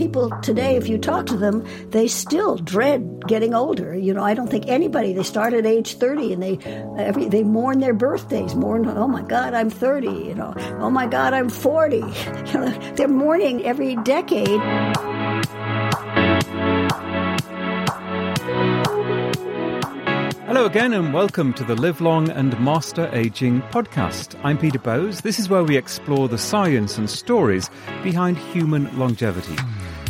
people today, if you talk to them, they still dread getting older. You know, I don't think anybody. They start at age thirty, and they every they mourn their birthdays. Mourn, oh my God, I'm thirty. You know, oh my God, I'm forty. You know, they're mourning every decade. Hello again, and welcome to the Live Long and Master Aging podcast. I'm Peter Bowes. This is where we explore the science and stories behind human longevity.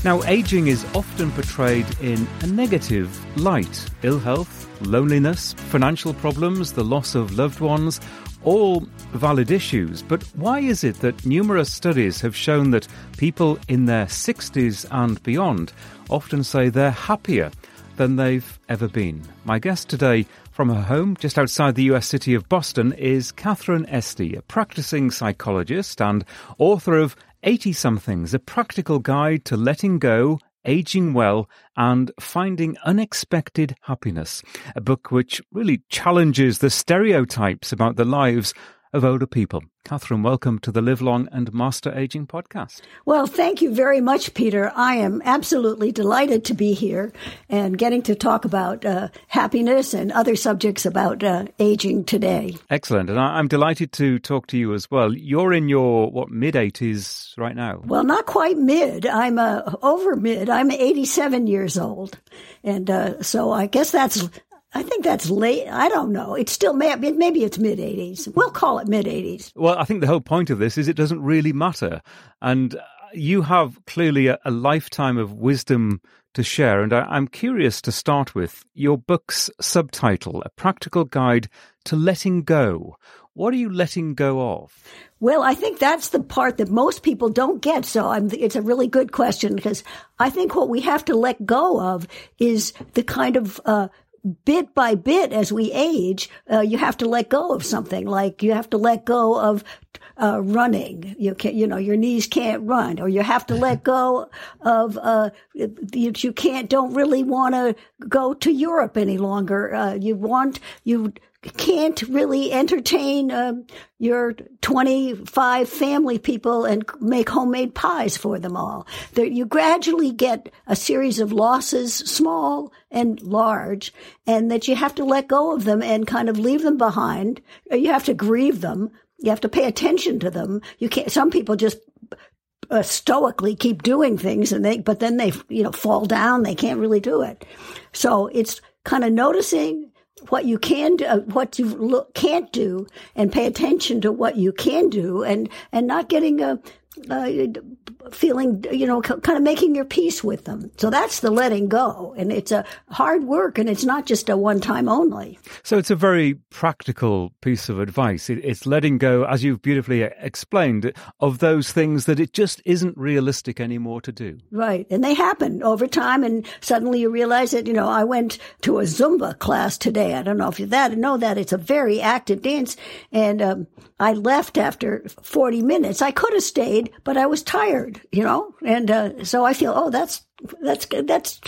Now, aging is often portrayed in a negative light ill health, loneliness, financial problems, the loss of loved ones, all valid issues. But why is it that numerous studies have shown that people in their 60s and beyond often say they're happier than they've ever been? My guest today from her home just outside the US city of Boston is Katharine Esty, a practicing psychologist and author of 80 somethings, a practical guide to letting go, aging well, and finding unexpected happiness. A book which really challenges the stereotypes about the lives of older people. Katharine, welcome to the Live Long and Master Aging podcast. Well, thank you very much, Peter. I am absolutely delighted to be here and getting to talk about uh, happiness and other subjects about uh, aging today. Excellent. And I- am delighted to talk to you as well. You're in your, what, mid 80s right now? Well, not quite mid. I'm uh, over mid. I'm 87 years old. And uh, so I guess that's I think that's late. I don't know. It's still maybe maybe it's mid 80s. We'll call it mid 80s. Well, I think the whole point of this is it doesn't really matter. And you have clearly a, a lifetime of wisdom to share. And I, am curious to start with your book's subtitle, A Practical Guide to Letting Go. What are you letting go of? Well, I think that's the part that most people don't get. So I'm, it's a really good question because I think what we have to let go of is the kind of uh, bit by bit as we age, uh, you have to let go of something. Like you have to let go of uh, running. You can, you know, your knees can't run, or you have to let go of uh, you, you can't don't really want to go to Europe any longer. Uh, you want you can't really entertain uh, your 25 family people and make homemade pies for them all. There, you gradually get a series of losses, small and large, and that you have to let go of them and kind of leave them behind. You have to grieve them. You have to pay attention to them. You can't, some people just uh, stoically keep doing things and they, but then they, you know, fall down. They can't really do it. So it's kind of noticing what you can do, uh, what you look, can't do, and pay attention to what you can do, and and not getting a, a feeling, you know, kind of making your peace with them. So that's the letting go. And it's a hard work and it's not just a one time only. So it's a very practical piece of advice. It's letting go, as you've beautifully explained, of those things that it just isn't realistic anymore to do. Right. And they happen over time. And suddenly you realize that, you know, I went to a Zumba class today. I don't know if you that know that it's a very active dance. And um, I left after 40 minutes. I could have stayed, but I was tired you know, and uh, so I feel, oh, that's that's that's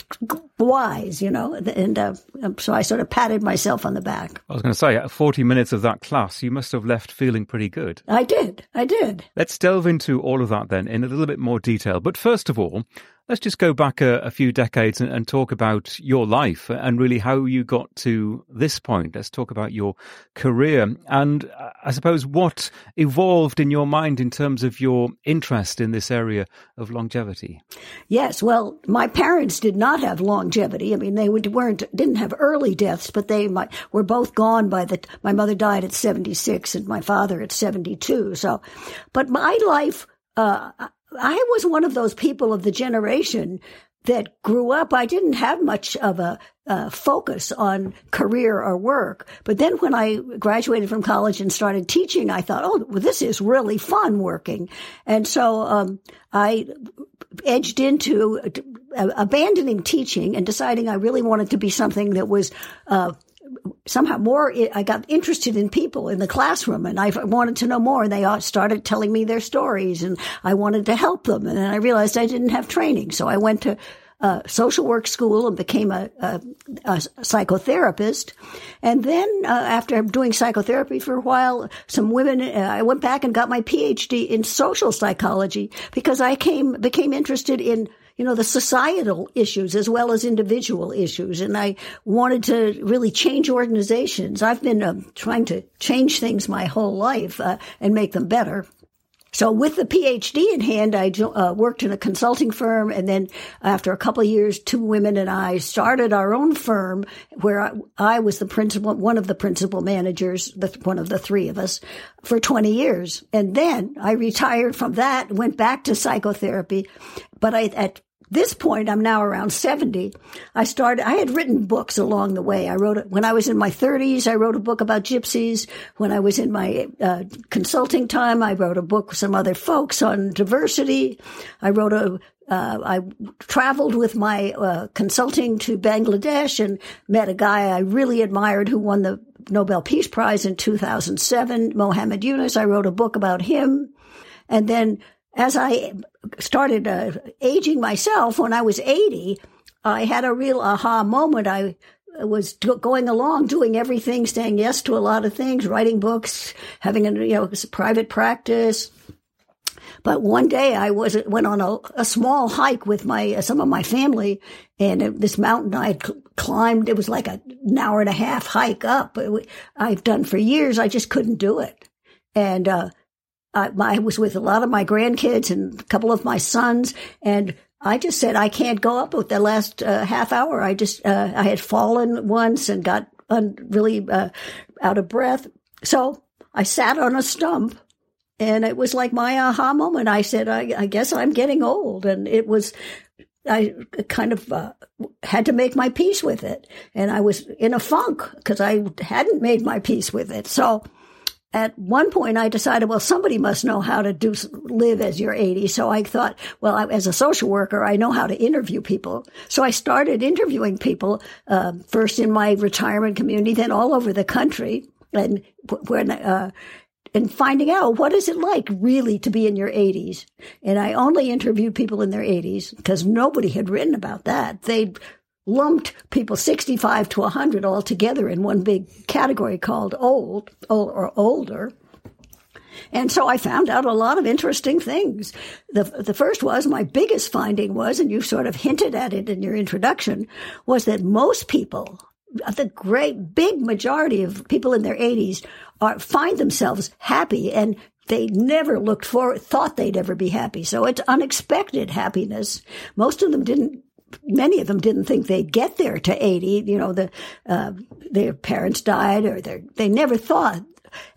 wise, you know, and uh, um, so I sort of patted myself on the back. I was going to say, forty minutes of that class, you must have left feeling pretty good. I did, I did. Let's delve into all of that then in a little bit more detail. But first of all, Let's just go back a, a few decades and, and, talk about your life and really how you got to this point. Let's talk about your career and uh, I suppose what evolved in your mind in terms of your interest in this area of longevity. Yes, well, my parents did not have longevity. I mean, they weren't didn't have early deaths, but they were both gone by the. My mother died at seventy six, and my father at seventy two. So, but my life. Uh, I was one of those people of the generation that grew up. I didn't have much of a focus on career or work. But then when I graduated from college and started teaching, I thought, oh, well, this is really fun working. And so um, I edged into abandoning teaching and deciding I really wanted to be something that was uh, somehow more, I got interested in people in the classroom and I wanted to know more. And they started telling me their stories and I wanted to help them. And I realized I didn't have training. So I went to a social work school and became a, a, a psychotherapist. And then uh, after doing psychotherapy for a while, some women, uh, I went back and got my PhD in social psychology because I came, became interested in you know, the societal issues as well as individual issues. And I wanted to really change organizations. I've been uh, trying to change things my whole life uh, and make them better. So with the PhD in hand, I uh, worked in a consulting firm. And then after a couple of years, two women and I started our own firm where I, I was the principal, one of the principal managers, the, one of the three of us for 20 years. And then I retired from that, went back to psychotherapy. But I, at this point, I'm now around 70. I started, I had written books along the way. I wrote, when I was in my 30s, I wrote a book about gypsies. When I was in my uh, consulting time, I wrote a book with some other folks on diversity. I wrote a, uh, I traveled with my uh, consulting to Bangladesh and met a guy I really admired who won the Nobel Peace Prize in 2007, Muhammad Yunus. I wrote a book about him. And then as I started uh, aging myself when I was 80, I had a real aha moment. I was going along, doing everything, saying yes to a lot of things, writing books, having a you know private practice. But one day I was went on a, a small hike with my some of my family, and this mountain I had climbed. It was like a, an hour and a half hike up. I've done for years. I just couldn't do it, and uh, I, I was with a lot of my grandkids and a couple of my sons, and I just said I can't go up with the last uh, half hour. I just uh, I had fallen once and got un- really uh, out of breath, so I sat on a stump, and it was like my aha moment. I said, I, I guess I'm getting old, and it was. I kind of uh, had to make my peace with it, and I was in a funk because I hadn't made my peace with it. So at one point I decided, well, somebody must know how to do live as you're 80. So I thought, well, I, as a social worker, I know how to interview people. So I started interviewing people uh, first in my retirement community, then all over the country, and when uh, and finding out what is it like really to be in your 80s. And I only interviewed people in their 80s because nobody had written about that. They'd lumped people 65 to 100 all together in one big category called old, or older. And so I found out a lot of interesting things. The, the first was my biggest finding was, and you sort of hinted at it in your introduction, was that most people, the great big majority of people in their 80s are, find themselves happy and they never looked for, thought they'd ever be happy. So it's unexpected happiness. Most of them didn't many of them didn't think they'd get there to 80. You know, the, uh, their parents died or they never thought.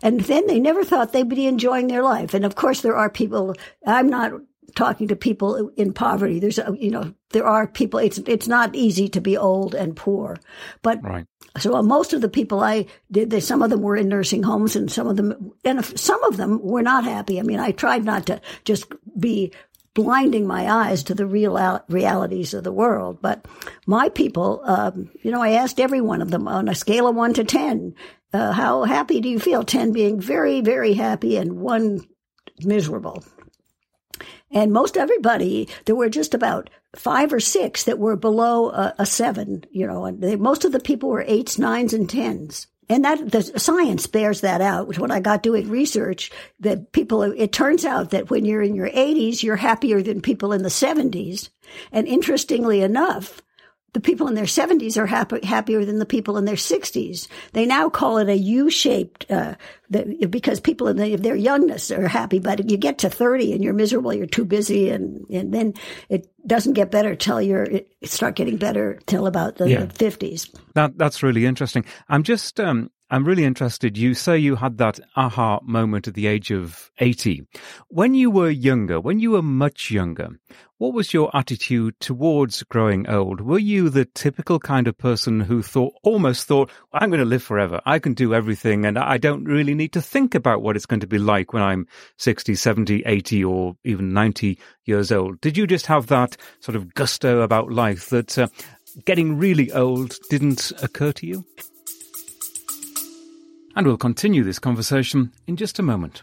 And then they never thought they'd be enjoying their life. And of course, there are people, I'm not talking to people in poverty. There's, you know, there are people, it's, it's not easy to be old and poor. But right. so uh, most of the people I did, they, some of them were in nursing homes and some of them, and some of them were not happy. I mean, I tried not to just be blinding my eyes to the real realities of the world. But my people, um, you know, I asked every one of them on a scale of one to 10, uh, how happy do you feel? 10 being very, very happy and one miserable. And most everybody, there were just about five or six that were below a, a seven, you know, and they, most of the people were eights, nines, and tens. And that the science bears that out, when I got doing research, that people, it turns out that when you're in your 80s, you're happier than people in the 70s. And interestingly enough, the people in their 70s are happy, happier than the people in their 60s. They now call it a U-shaped, uh, the, because people in the, their youngness are happy, but you get to 30 and you're miserable, you're too busy, and, and then it doesn't get better till you're, it start getting better till about the, yeah. 50s. That, that's really interesting. I'm just, um, I'm really interested. You say you had that aha moment at the age of 80. When you were younger, when you were much younger, what was your attitude towards growing old? Were you the typical kind of person who thought, almost thought, I'm going to live forever. I can do everything and I don't really need to think about what it's going to be like when I'm 60, 70, 80 or even 90 years old. Did you just have that sort of gusto about life that uh, getting really old didn't occur to you? And we'll continue this conversation in just a moment.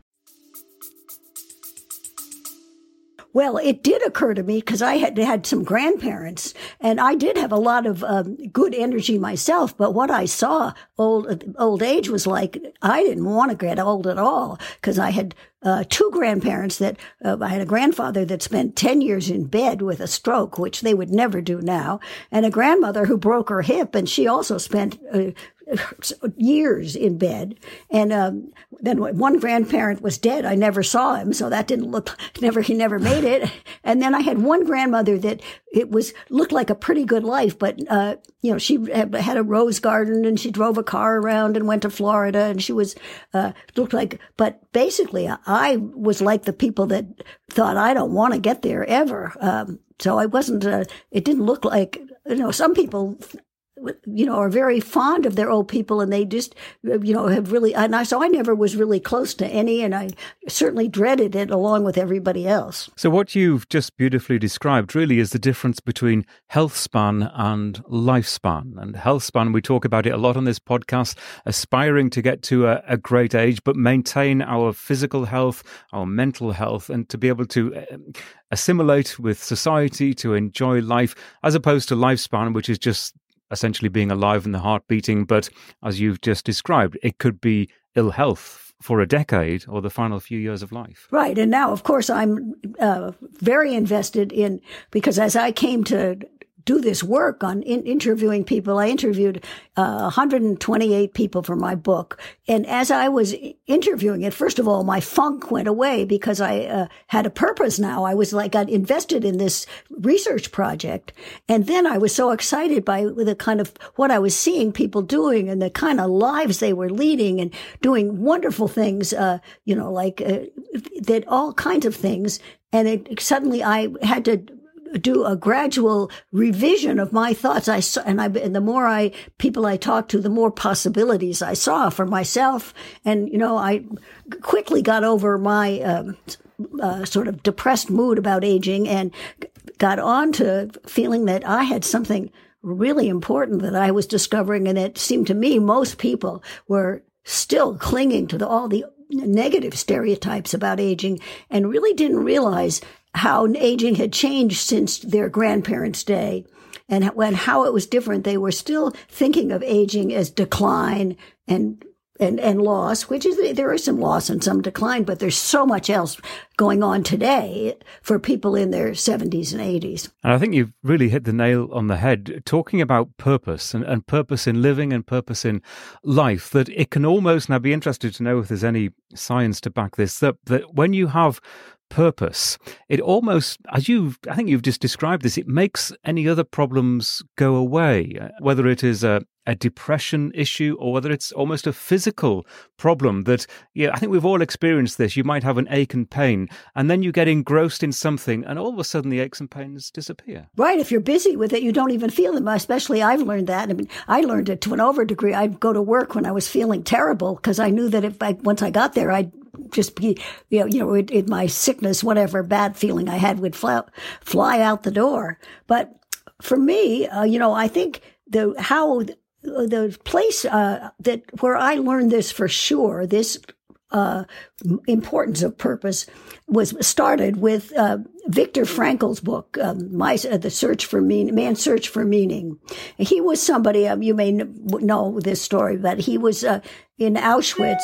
Well, it did occur to me because I had had some grandparents and I did have a lot of um, good energy myself. But what I saw old, old age was like, I didn't want to get old at all because I had uh, two grandparents that uh, I had a grandfather that spent 10 years in bed with a stroke, which they would never do now, and a grandmother who broke her hip and she also spent uh, years in bed. And um, then one grandparent was dead. I never saw him, so that didn't look never. He never made it. And then I had one grandmother that it was looked like a pretty good life, but uh, you know she had a rose garden and she drove a car around and went to Florida and she was uh, looked like. But basically, I was like the people that thought I don't want to get there ever. Um, so I wasn't. Uh, it didn't look like you know some people you know, are very fond of their old people and they just, you know, have really, and I, so I never was really close to any and I certainly dreaded it along with everybody else. So what you've just beautifully described really is the difference between health span and lifespan. And health span, we talk about it a lot on this podcast, aspiring to get to a, a great age, but maintain our physical health, our mental health, and to be able to uh, assimilate with society, to enjoy life, as opposed to lifespan, which is just essentially being alive and the heart beating. But as you've just described, it could be ill health for a decade or the final few years of life. Right. And now, of course, I'm uh, very invested in because as I came to do this work on in interviewing people. I interviewed uh, 128 people for my book. And as I was interviewing it, first of all, my funk went away because I uh, had a purpose now. I was like, got invested in this research project. And then I was so excited by the kind of what I was seeing people doing and the kind of lives they were leading and doing wonderful things, uh, you know, like uh, that all kinds of things. And it suddenly I had to do a gradual revision of my thoughts. I saw, and I, and the more I, people I talked to, the more possibilities I saw for myself. And, you know, I quickly got over my, um, uh, sort of depressed mood about aging and got on to feeling that I had something really important that I was discovering. And it seemed to me most people were still clinging to the, all the negative stereotypes about aging and really didn't realize how aging had changed since their grandparents' day and when how it was different. They were still thinking of aging as decline and and, and loss, which is there is some loss and some decline, but there's so much else going on today for people in their 70s and 80s. And I think you've really hit the nail on the head, talking about purpose and, and purpose in living and purpose in life. That it can almost, and I'd be interested to know if there's any science to back this up, that when you have purpose, it almost, as you, I think you've just described this, it makes any other problems go away, uh, whether it is a, a depression issue or whether it's almost a physical problem that, yeah, I think we've all experienced this. You might have an ache and pain, and then you get engrossed in something, and all of a sudden the aches and pains disappear. Right. If you're busy with it, you don't even feel them. Especially, I've learned that. I mean, I learned it to an over degree. I'd go to work when I was feeling terrible because I knew that if I, once I got there, I'd just be, you know, you know, it, my sickness, whatever bad feeling I had would fly, fly out the door. But for me, uh, you know, I think the, how the place, uh, that where I learned this for sure, this, uh, importance of purpose was started with uh, Viktor Frankl's book, um, My, uh, "The Search for Meaning," Man's Search for Meaning. He was somebody um, you may know this story, but he was uh, in Auschwitz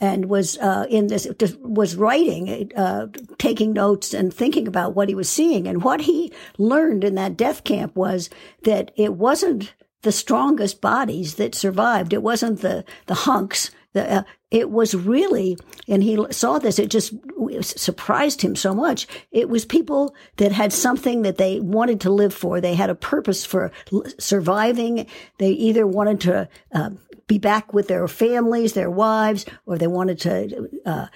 and was uh, in this was writing, uh, taking notes and thinking about what he was seeing. And what he learned in that death camp was that it wasn't the strongest bodies that survived. It wasn't the the hunks The, uh, it was really, and he saw this, it just surprised him so much. It was people that had something that they wanted to live for. They had a purpose for surviving. They either wanted to uh, be back with their families, their wives, or they wanted to uh,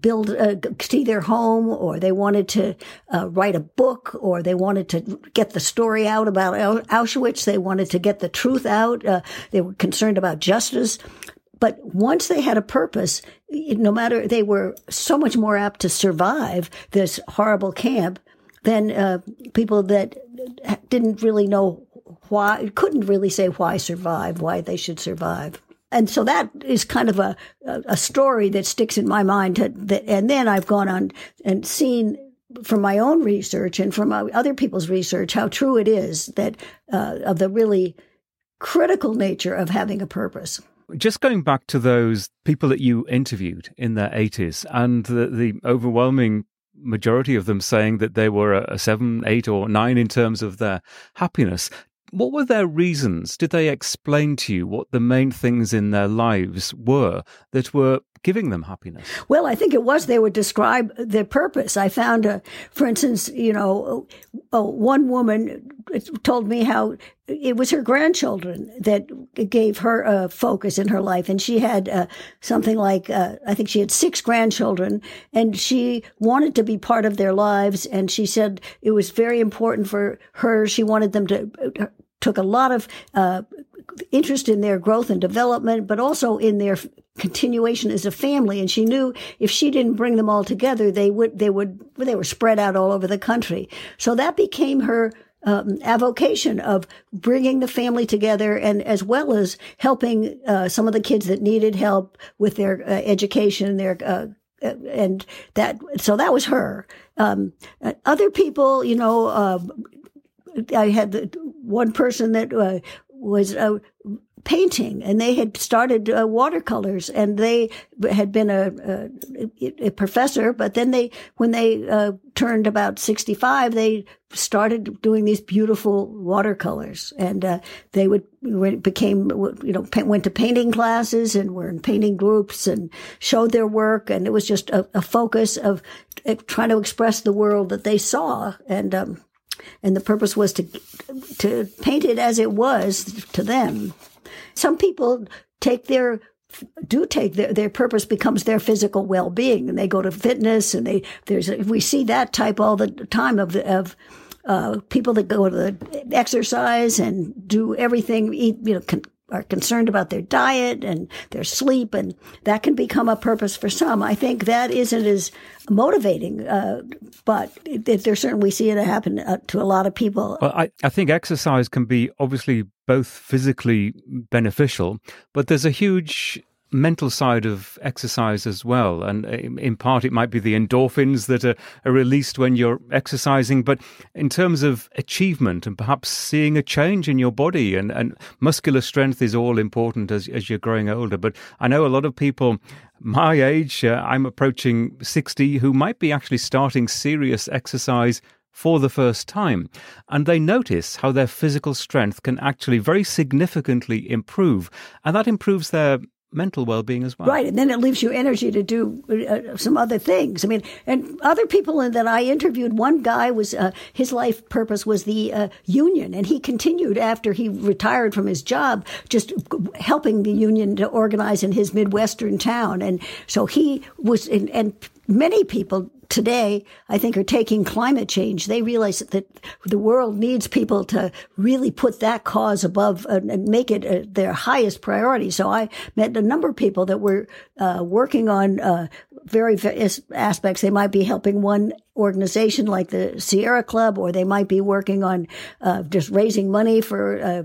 build, uh, see their home, or they wanted to uh, write a book, or they wanted to get the story out about Auschwitz. They wanted to get the truth out. Uh, they were concerned about justice. But once they had a purpose, no matter they were so much more apt to survive this horrible camp than uh, people that didn't really know why, couldn't really say why survive, why they should survive. And so that is kind of a, a story that sticks in my mind. That, and then I've gone on and seen from my own research and from other people's research how true it is that uh, of the really critical nature of having a purpose. Just going back to those people that you interviewed in their 80s and the, the overwhelming majority of them saying that they were a seven, eight, or nine in terms of their happiness. What were their reasons? Did they explain to you what the main things in their lives were that were giving them happiness? Well, I think it was they would describe their purpose. I found, a, for instance, you know, one woman told me how it was her grandchildren that gave her a focus in her life. And she had uh, something like, uh, I think she had six grandchildren and she wanted to be part of their lives. And she said it was very important for her. She wanted them to, uh, took a lot of, uh, interest in their growth and development, but also in their continuation as a family. And she knew if she didn't bring them all together, they would, they would, they were spread out all over the country. So that became her um, avocation of bringing the family together and as well as helping uh, some of the kids that needed help with their uh, education, their uh, uh and that so that was her. Um, uh, other people, you know, um, I had one person that uh, was painting and they had started uh, watercolors and they had been a, a, a, professor but then they when they uh, turned about 65 they started doing these beautiful watercolors and uh, they would became you know went to painting classes and were in painting groups and showed their work and it was just a, a focus of uh, trying to express the world that they saw and um, and the purpose was to to paint it as it was to them. Some people take their do take their, their purpose becomes their physical well-being. And they go to fitness and they there's we see that type all the time of of uh, people that go to the exercise and do everything eat you know are concerned about their diet and their sleep, and that can become a purpose for some. I think that isn't as motivating, uh, but it, it, there's certainly we see it happen uh, to a lot of people. Well, I, I think exercise can be obviously both physically beneficial, but there's a huge mental side of exercise as well. And in part, it might be the endorphins that are, are, released when you're exercising. But in terms of achievement and perhaps seeing a change in your body and, and muscular strength is all important as, as you're growing older. But I know a lot of people my age, uh, I'm approaching 60, who might be actually starting serious exercise for the first time, and they notice how their physical strength can actually very significantly improve, and that improves their mental well-being as well. Right, and then it leaves you energy to do uh, some other things. I mean, and other people that I interviewed, one guy was uh, his life purpose was the uh, union, and he continued after he retired from his job, just helping the union to organize in his midwestern town, and so he was, in, and many people today, I think, are taking climate change. They realize that the world needs people to really put that cause above uh, and make it uh, their highest priority. So I met a number of people that were uh, working on uh, very various aspects. They might be helping one organization like the Sierra Club, or they might be working on uh, just raising money for uh,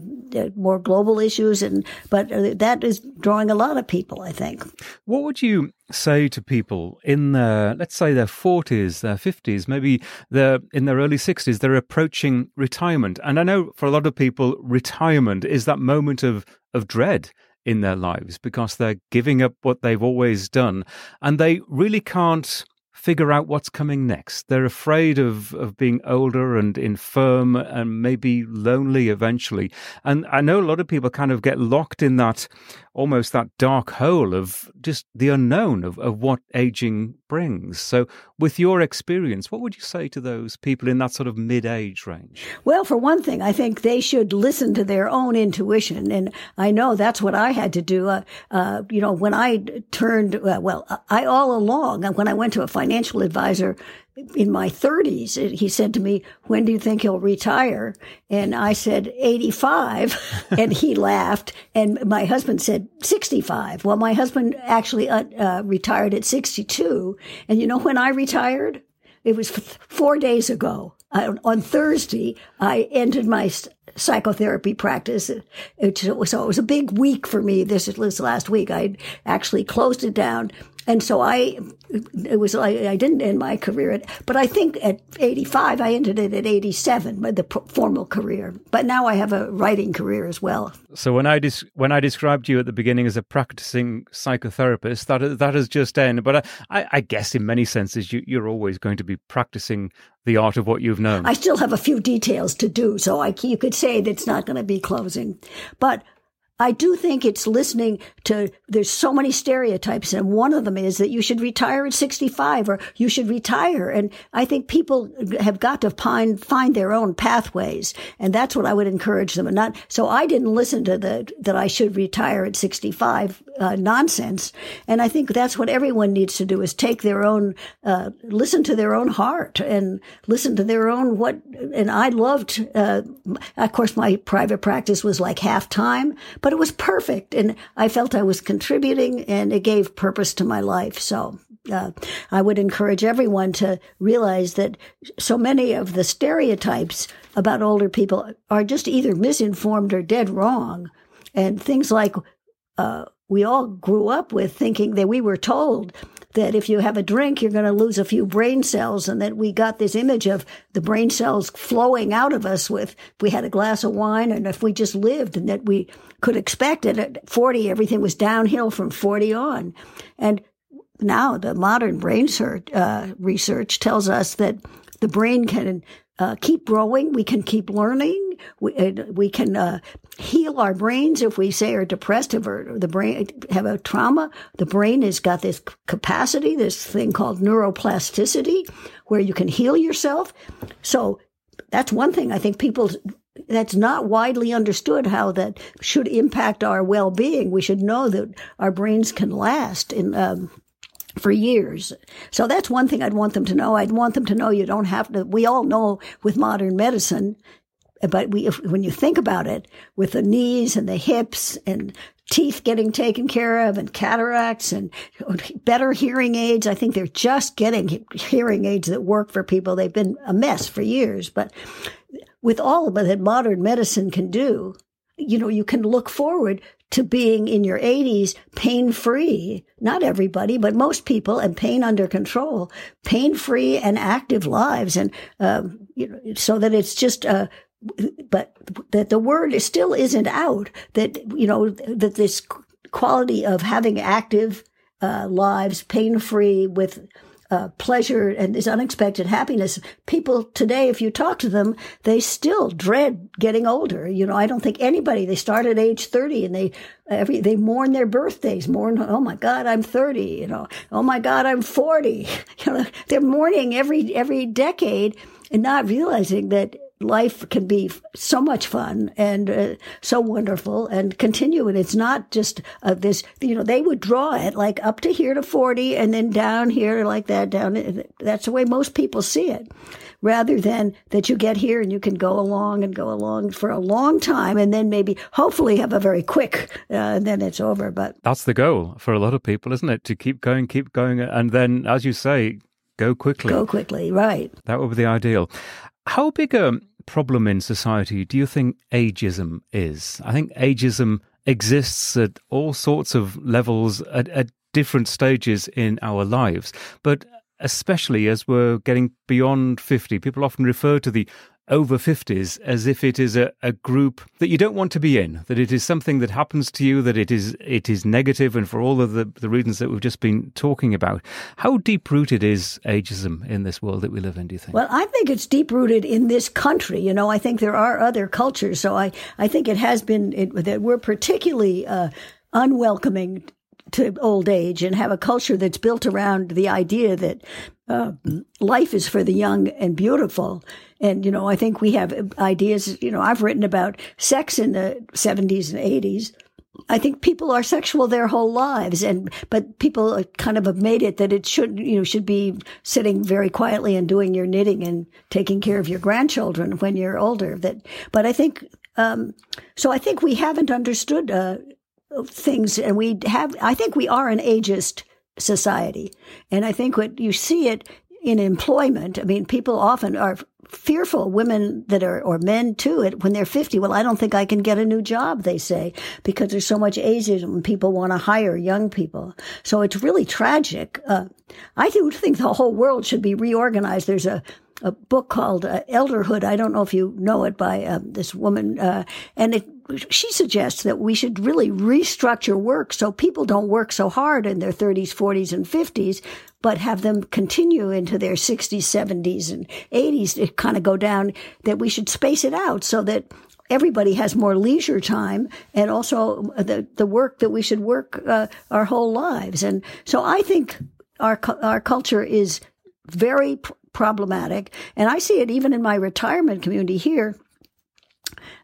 more global issues. And but that is drawing a lot of people, I think. What would you say to people in their, let's say, their 40s, their 50s, maybe they're in their early 60s, they're approaching retirement. And I know for a lot of people, retirement is that moment of, of dread in their lives because they're giving up what they've always done and they really can't figure out what's coming next. They're afraid of, of being older and infirm and maybe lonely eventually. And I know a lot of people kind of get locked in that almost that dark hole of just the unknown of, of what aging brings. So, with your experience, what would you say to those people in that sort of mid age range? Well, for one thing, I think they should listen to their own intuition. And I know that's what I had to do. Uh, uh, you know, when I turned, uh, well, I all along, when I went to a financial advisor, in my 30s, he said to me, When do you think he'll retire? And I said, 85. and he laughed. And my husband said, 65. Well, my husband actually uh, uh, retired at 62. And you know when I retired? It was f- four days ago. I, on Thursday, I ended my psychotherapy practice. It, so it was a big week for me this, this last week. I actually closed it down and so I, it was like I didn't end my career at, but I think at 85 I ended it at 87, the formal career. But now I have a writing career as well. So when I des- when I described you at the beginning as a practicing psychotherapist, that that has just ended. But I, I guess in many senses you, you're always going to be practicing the art of what you've known. I still have a few details to do, so I, you could say that's not going to be closing. But I do think it's listening to, there's so many stereotypes, and one of them is that you should retire at 65 or you should retire. And I think people have got to find, find their own pathways. And that's what I would encourage them. And not, so I didn't listen to the, that I should retire at 65 uh, nonsense. And I think that's what everyone needs to do is take their own, uh, listen to their own heart and listen to their own what, and I loved, uh, of course, my private practice was like half time, but it was perfect. And I felt I was contributing and it gave purpose to my life. So uh, I would encourage everyone to realize that so many of the stereotypes about older people are just either misinformed or dead wrong. And things like, uh, we all grew up with thinking that we were told that if you have a drink, you're going to lose a few brain cells, and that we got this image of the brain cells flowing out of us with we had a glass of wine, and if we just lived, and that we could expect it at 40, everything was downhill from 40 on, and now the modern brain uh, research tells us that the brain can uh, keep growing. We can keep learning. We, we can uh, heal our brains if we say are depressed, if the brain have a trauma. The brain has got this capacity, this thing called neuroplasticity, where you can heal yourself. So that's one thing I think people that's not widely understood how that should impact our well-being. We should know that our brains can last in um, for years. So that's one thing I'd want them to know. I'd want them to know you don't have to, we all know with modern medicine, but we, if, when you think about it, with the knees and the hips and teeth getting taken care of and cataracts and better hearing aids, I think they're just getting hearing aids that work for people. They've been a mess for years, but with all that modern medicine can do, you know, you can look forward to being in your 80s pain free. Not everybody, but most people, and pain under control, pain free and active lives. And, um, you know, so that it's just, uh, but that the word still isn't out that, you know, that this quality of having active, uh, lives, pain free with, uh, pleasure and this unexpected happiness. People today, if you talk to them, they still dread getting older. You know, I don't think anybody, they start at age 30 and they, every, they mourn their birthdays, mourn, oh my God, I'm 30, you know, oh my God, I'm 40. You know, they're mourning every, every decade and not realizing that life can be so much fun and uh, so wonderful and continue. And it's not just uh, this, you know, they would draw it like up to here to 40 and then down here like that down. That's the way most people see it rather than that you get here and you can go along and go along for a long time and then maybe hopefully have a very quick uh, and then it's over. But that's the goal for a lot of people, isn't it? To keep going, keep going. And then, as you say, go quickly. Go quickly, right. That would be the ideal. How big a problem in society do you think ageism is? I think ageism exists at all sorts of levels at, at different stages in our lives. But especially as we're getting beyond 50, people often refer to the over 50s as if it is a, a group that you don't want to be in, that it is something that happens to you, that it is it is negative, and for all of the, the reasons that we've just been talking about. How deep rooted is ageism in this world that we live in, do you think? Well, I think it's deep rooted in this country. You know, I think there are other cultures, so I, I think it has been it, that we're particularly. Uh, unwelcoming to old age and have a culture that's built around the idea that uh, life is for the young and beautiful. And, you know, I think we have ideas, you know, I've written about sex in the 70s and 80s. I think people are sexual their whole lives, and but people kind of have made it that it should you know should be sitting very quietly and doing your knitting and taking care of your grandchildren when you're older. That, but I think um, so. I think we haven't understood uh, things, and we have. I think we are an ageist society, and I think what you see it in employment. I mean, people often are fearful women that are or men too it when they're 50 well i don't think i can get a new job they say because there's so much ageism people want to hire young people. So it's really tragic. Uh, i do think the whole world should be reorganized. There's a a book called uh, Elderhood. I don't know if you know it by uh, this woman, uh, and it, she suggests that we should really restructure work so people don't work so hard in their 30s, 40s, and 50s, but have them continue into their 60s, 70s, and 80s to kind of go down, that we should space it out so that everybody has more leisure time and also the, the work that we should work uh, our whole lives. And so I think our, our culture is very pr- problematic. And I see it even in my retirement community here.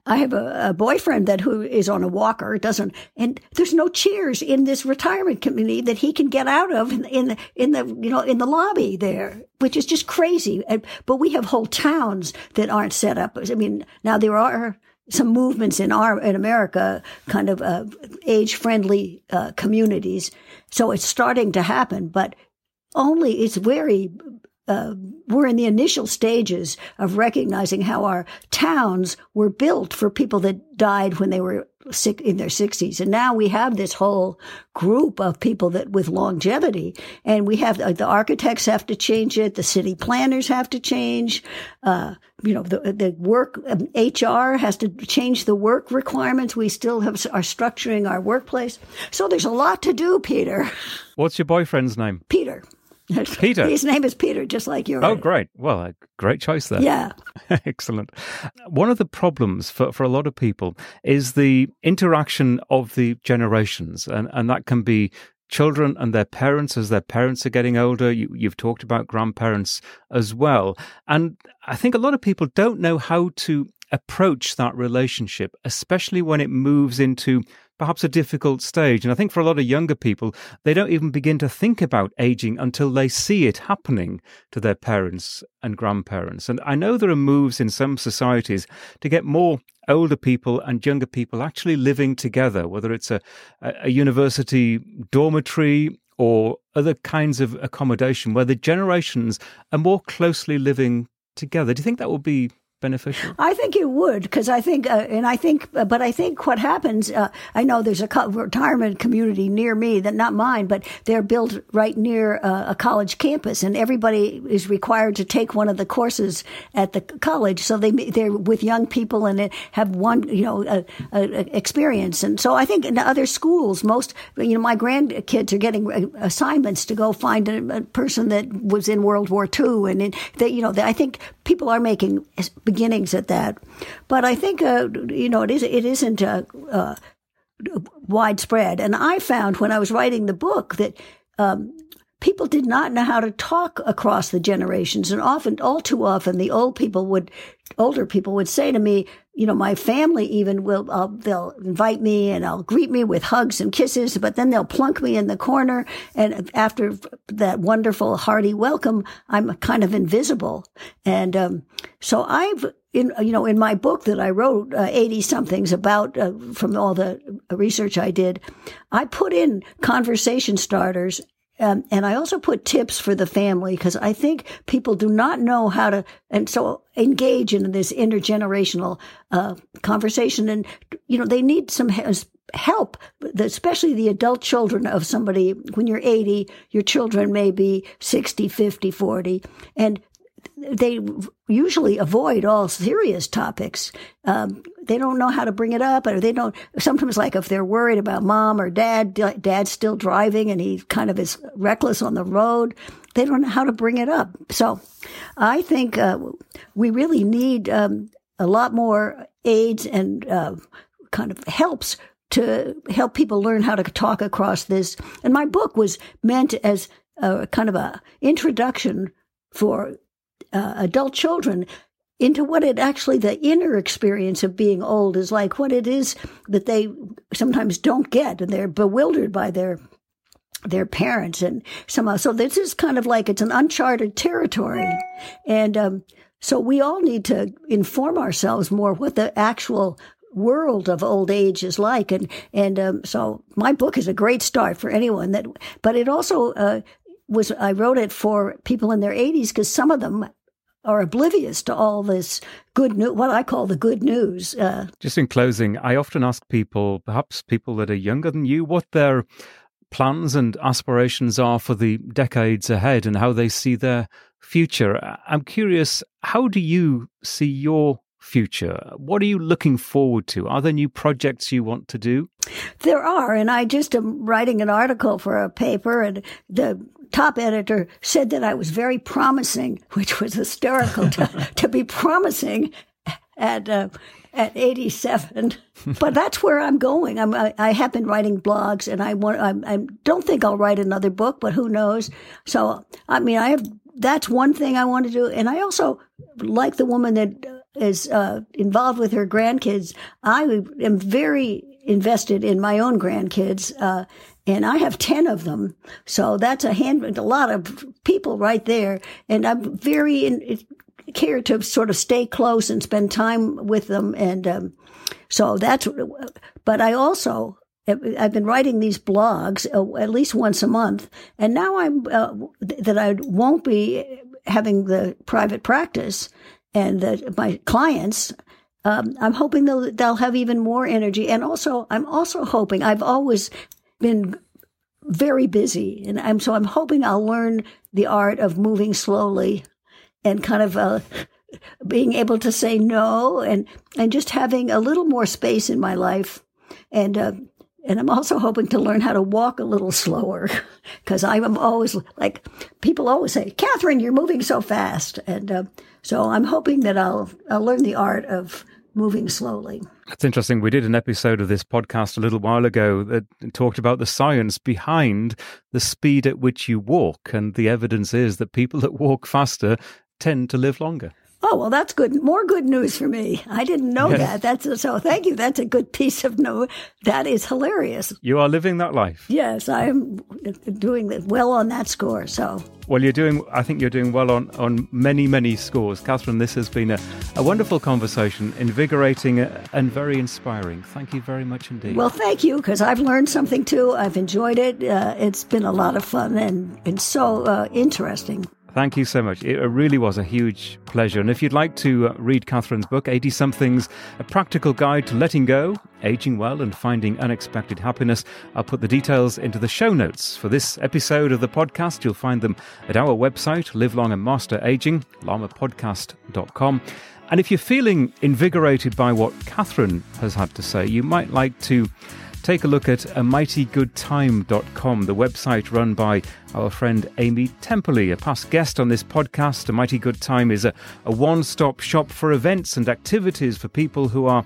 I have a, a, boyfriend that who is on a walker doesn't, and there's no chairs in this retirement community that he can get out of in, in the in the you know in the lobby there, which is just crazy. And, but we have whole towns that aren't set up. I mean, now there are some movements in our in America, kind of uh, age friendly uh, communities. So it's starting to happen, but only it's very uh, we're in the initial stages of recognizing how our towns were built for people that died when they were sick in their 60s. And now we have this whole group of people that with longevity and we have uh, the architects have to change it. The city planners have to change. Uh, you know, the, the work, um, HR has to change the work requirements. We still have, are structuring our workplace. So there's a lot to do, Peter. What's your boyfriend's name? Peter. Peter. His name is Peter, just like yours. Oh, great. Well, a great choice there. Yeah. Excellent. One of the problems for, for a lot of people is the interaction of the generations, and, and that can be children and their parents as their parents are getting older. You, you've talked about grandparents as well. And I think a lot of people don't know how to approach that relationship, especially when it moves into perhaps a difficult stage. And I think for a lot of younger people, they don't even begin to think about aging until they see it happening to their parents and grandparents. And I know there are moves in some societies to get more older people and younger people actually living together, whether it's a, a university dormitory or other kinds of accommodation where the generations are more closely living together. Do you think that will be beneficial? I think it would because I think, uh, and I think, uh, but I think what happens, uh, I know there's a co- retirement community near me that not mine, but they're built right near uh, a college campus, and everybody is required to take one of the courses at the college. So they they're with young people and have one, you know, experience. And so I think in other schools, most, you know, my grandkids are getting uh, assignments to go find a, a person that was in World War II, and that you know, I think people are making beginnings at that. But I think, uh, you know, it, is, it isn't uh, uh, widespread. And I found when I was writing the book that um, people did not know how to talk across the generations. And often, all too often, the old people would, older people would say to me, you know, my family even will, uh, they'll invite me and I'll greet me with hugs and kisses, but then they'll plunk me in the corner. And after that wonderful hearty welcome, I'm kind of invisible. And, um, so I've, in, you know, in my book that I wrote, 80 uh, somethings about, uh, from all the research I did, I put in conversation starters um, and I also put tips for the family because I think people do not know how to, and so engage in this intergenerational uh, conversation. And, you know, they need some help, especially the adult children of somebody. When you're 80, your children may be 60, 50, 40. And they usually avoid all serious topics. Um, they don't know how to bring it up, or they don't. Sometimes, like if they're worried about mom or dad, dad's still driving and he kind of is reckless on the road. They don't know how to bring it up. So, I think uh, we really need um, a lot more aids and uh, kind of helps to help people learn how to talk across this. And my book was meant as a kind of a introduction for uh, adult children into what it actually the inner experience of being old is like, what it is that they sometimes don't get, and they're bewildered by their their parents and somehow. So this is kind of like it's an uncharted territory, and um, so we all need to inform ourselves more what the actual world of old age is like and and um, so my book is a great start for anyone that but it also uh, was I wrote it for people in their 80s because some of them are oblivious to all this good news, what I call the good news. Uh, Just in closing, I often ask people, perhaps people that are younger than you, what their plans and aspirations are for the decades ahead and how they see their future. I'm curious, how do you see your future? What are you looking forward to? Are there new projects you want to do? There are, and I just am writing an article for a paper, and the top editor said that I was very promising, which was hysterical to, to be promising at uh, at 87. but that's where I'm going. I'm, I, I, have been writing blogs, and I want. I, I don't think I'll write another book, but who knows? So I mean, I have. That's one thing I want to do, and I also like the woman that is uh, involved with her grandkids. I am very invested in my own grandkids. Uh, and I have 10 of them. So that's a hand, a lot of people right there. And I'm very in, care to sort of stay close and spend time with them. And, um, so that's, but I also, I've been writing these blogs uh, at least once a month, and now I'm uh, that I won't be having the private practice, and that my clients. Um, I'm hoping they'll they'll have even more energy, and also I'm also hoping I've always been very busy, and I'm so I'm hoping I'll learn the art of moving slowly, and kind of uh, being able to say no, and and just having a little more space in my life, and. Uh, and I'm also hoping to learn how to walk a little slower because I'm always like, people always say, Katharine, you're moving so fast. And uh, so I'm hoping that I'll, I'll learn the art of moving slowly. It's interesting. We did an episode of this podcast a little while ago that talked about the science behind the speed at which you walk. And the evidence is that people that walk faster tend to live longer. Oh well, that's good. More good news for me. I didn't know yes. that. That's a, so. Thank you. That's a good piece of no. That is hilarious. You are living that life. Yes, I am doing well on that score. So. Well, you're doing. I think you're doing well on on many many scores, Katharine. This has been a, a wonderful conversation, invigorating and very inspiring. Thank you very much indeed. Well, thank you because I've learned something too. I've enjoyed it. Uh, it's been a lot of fun and and so uh, interesting. Thank you so much. It really was a huge pleasure. And if you'd like to uh, read Katharine's book, 80 Somethings A Practical Guide to Letting Go, Aging Well, and Finding Unexpected Happiness, I'll put the details into the show notes for this episode of the podcast. You'll find them at our website, Live Long and Master Aging, llamapodcast.com. And if you're feeling invigorated by what Catherine has had to say, you might like to take a look at a mightygoodtime.com, the website run by our friend Amy Temperley, a past guest on this podcast. A Mighty Good Time is a, a one stop shop for events and activities for people who are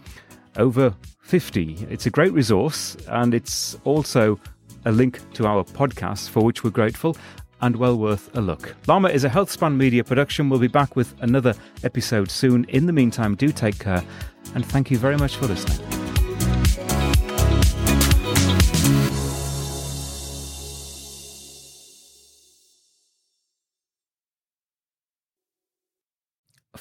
over 50. It's a great resource and it's also a link to our podcast, for which we're grateful and well worth a look. Llama is a HealthSpan media production. We'll be back with another episode soon. In the meantime, do take care and thank you very much for listening.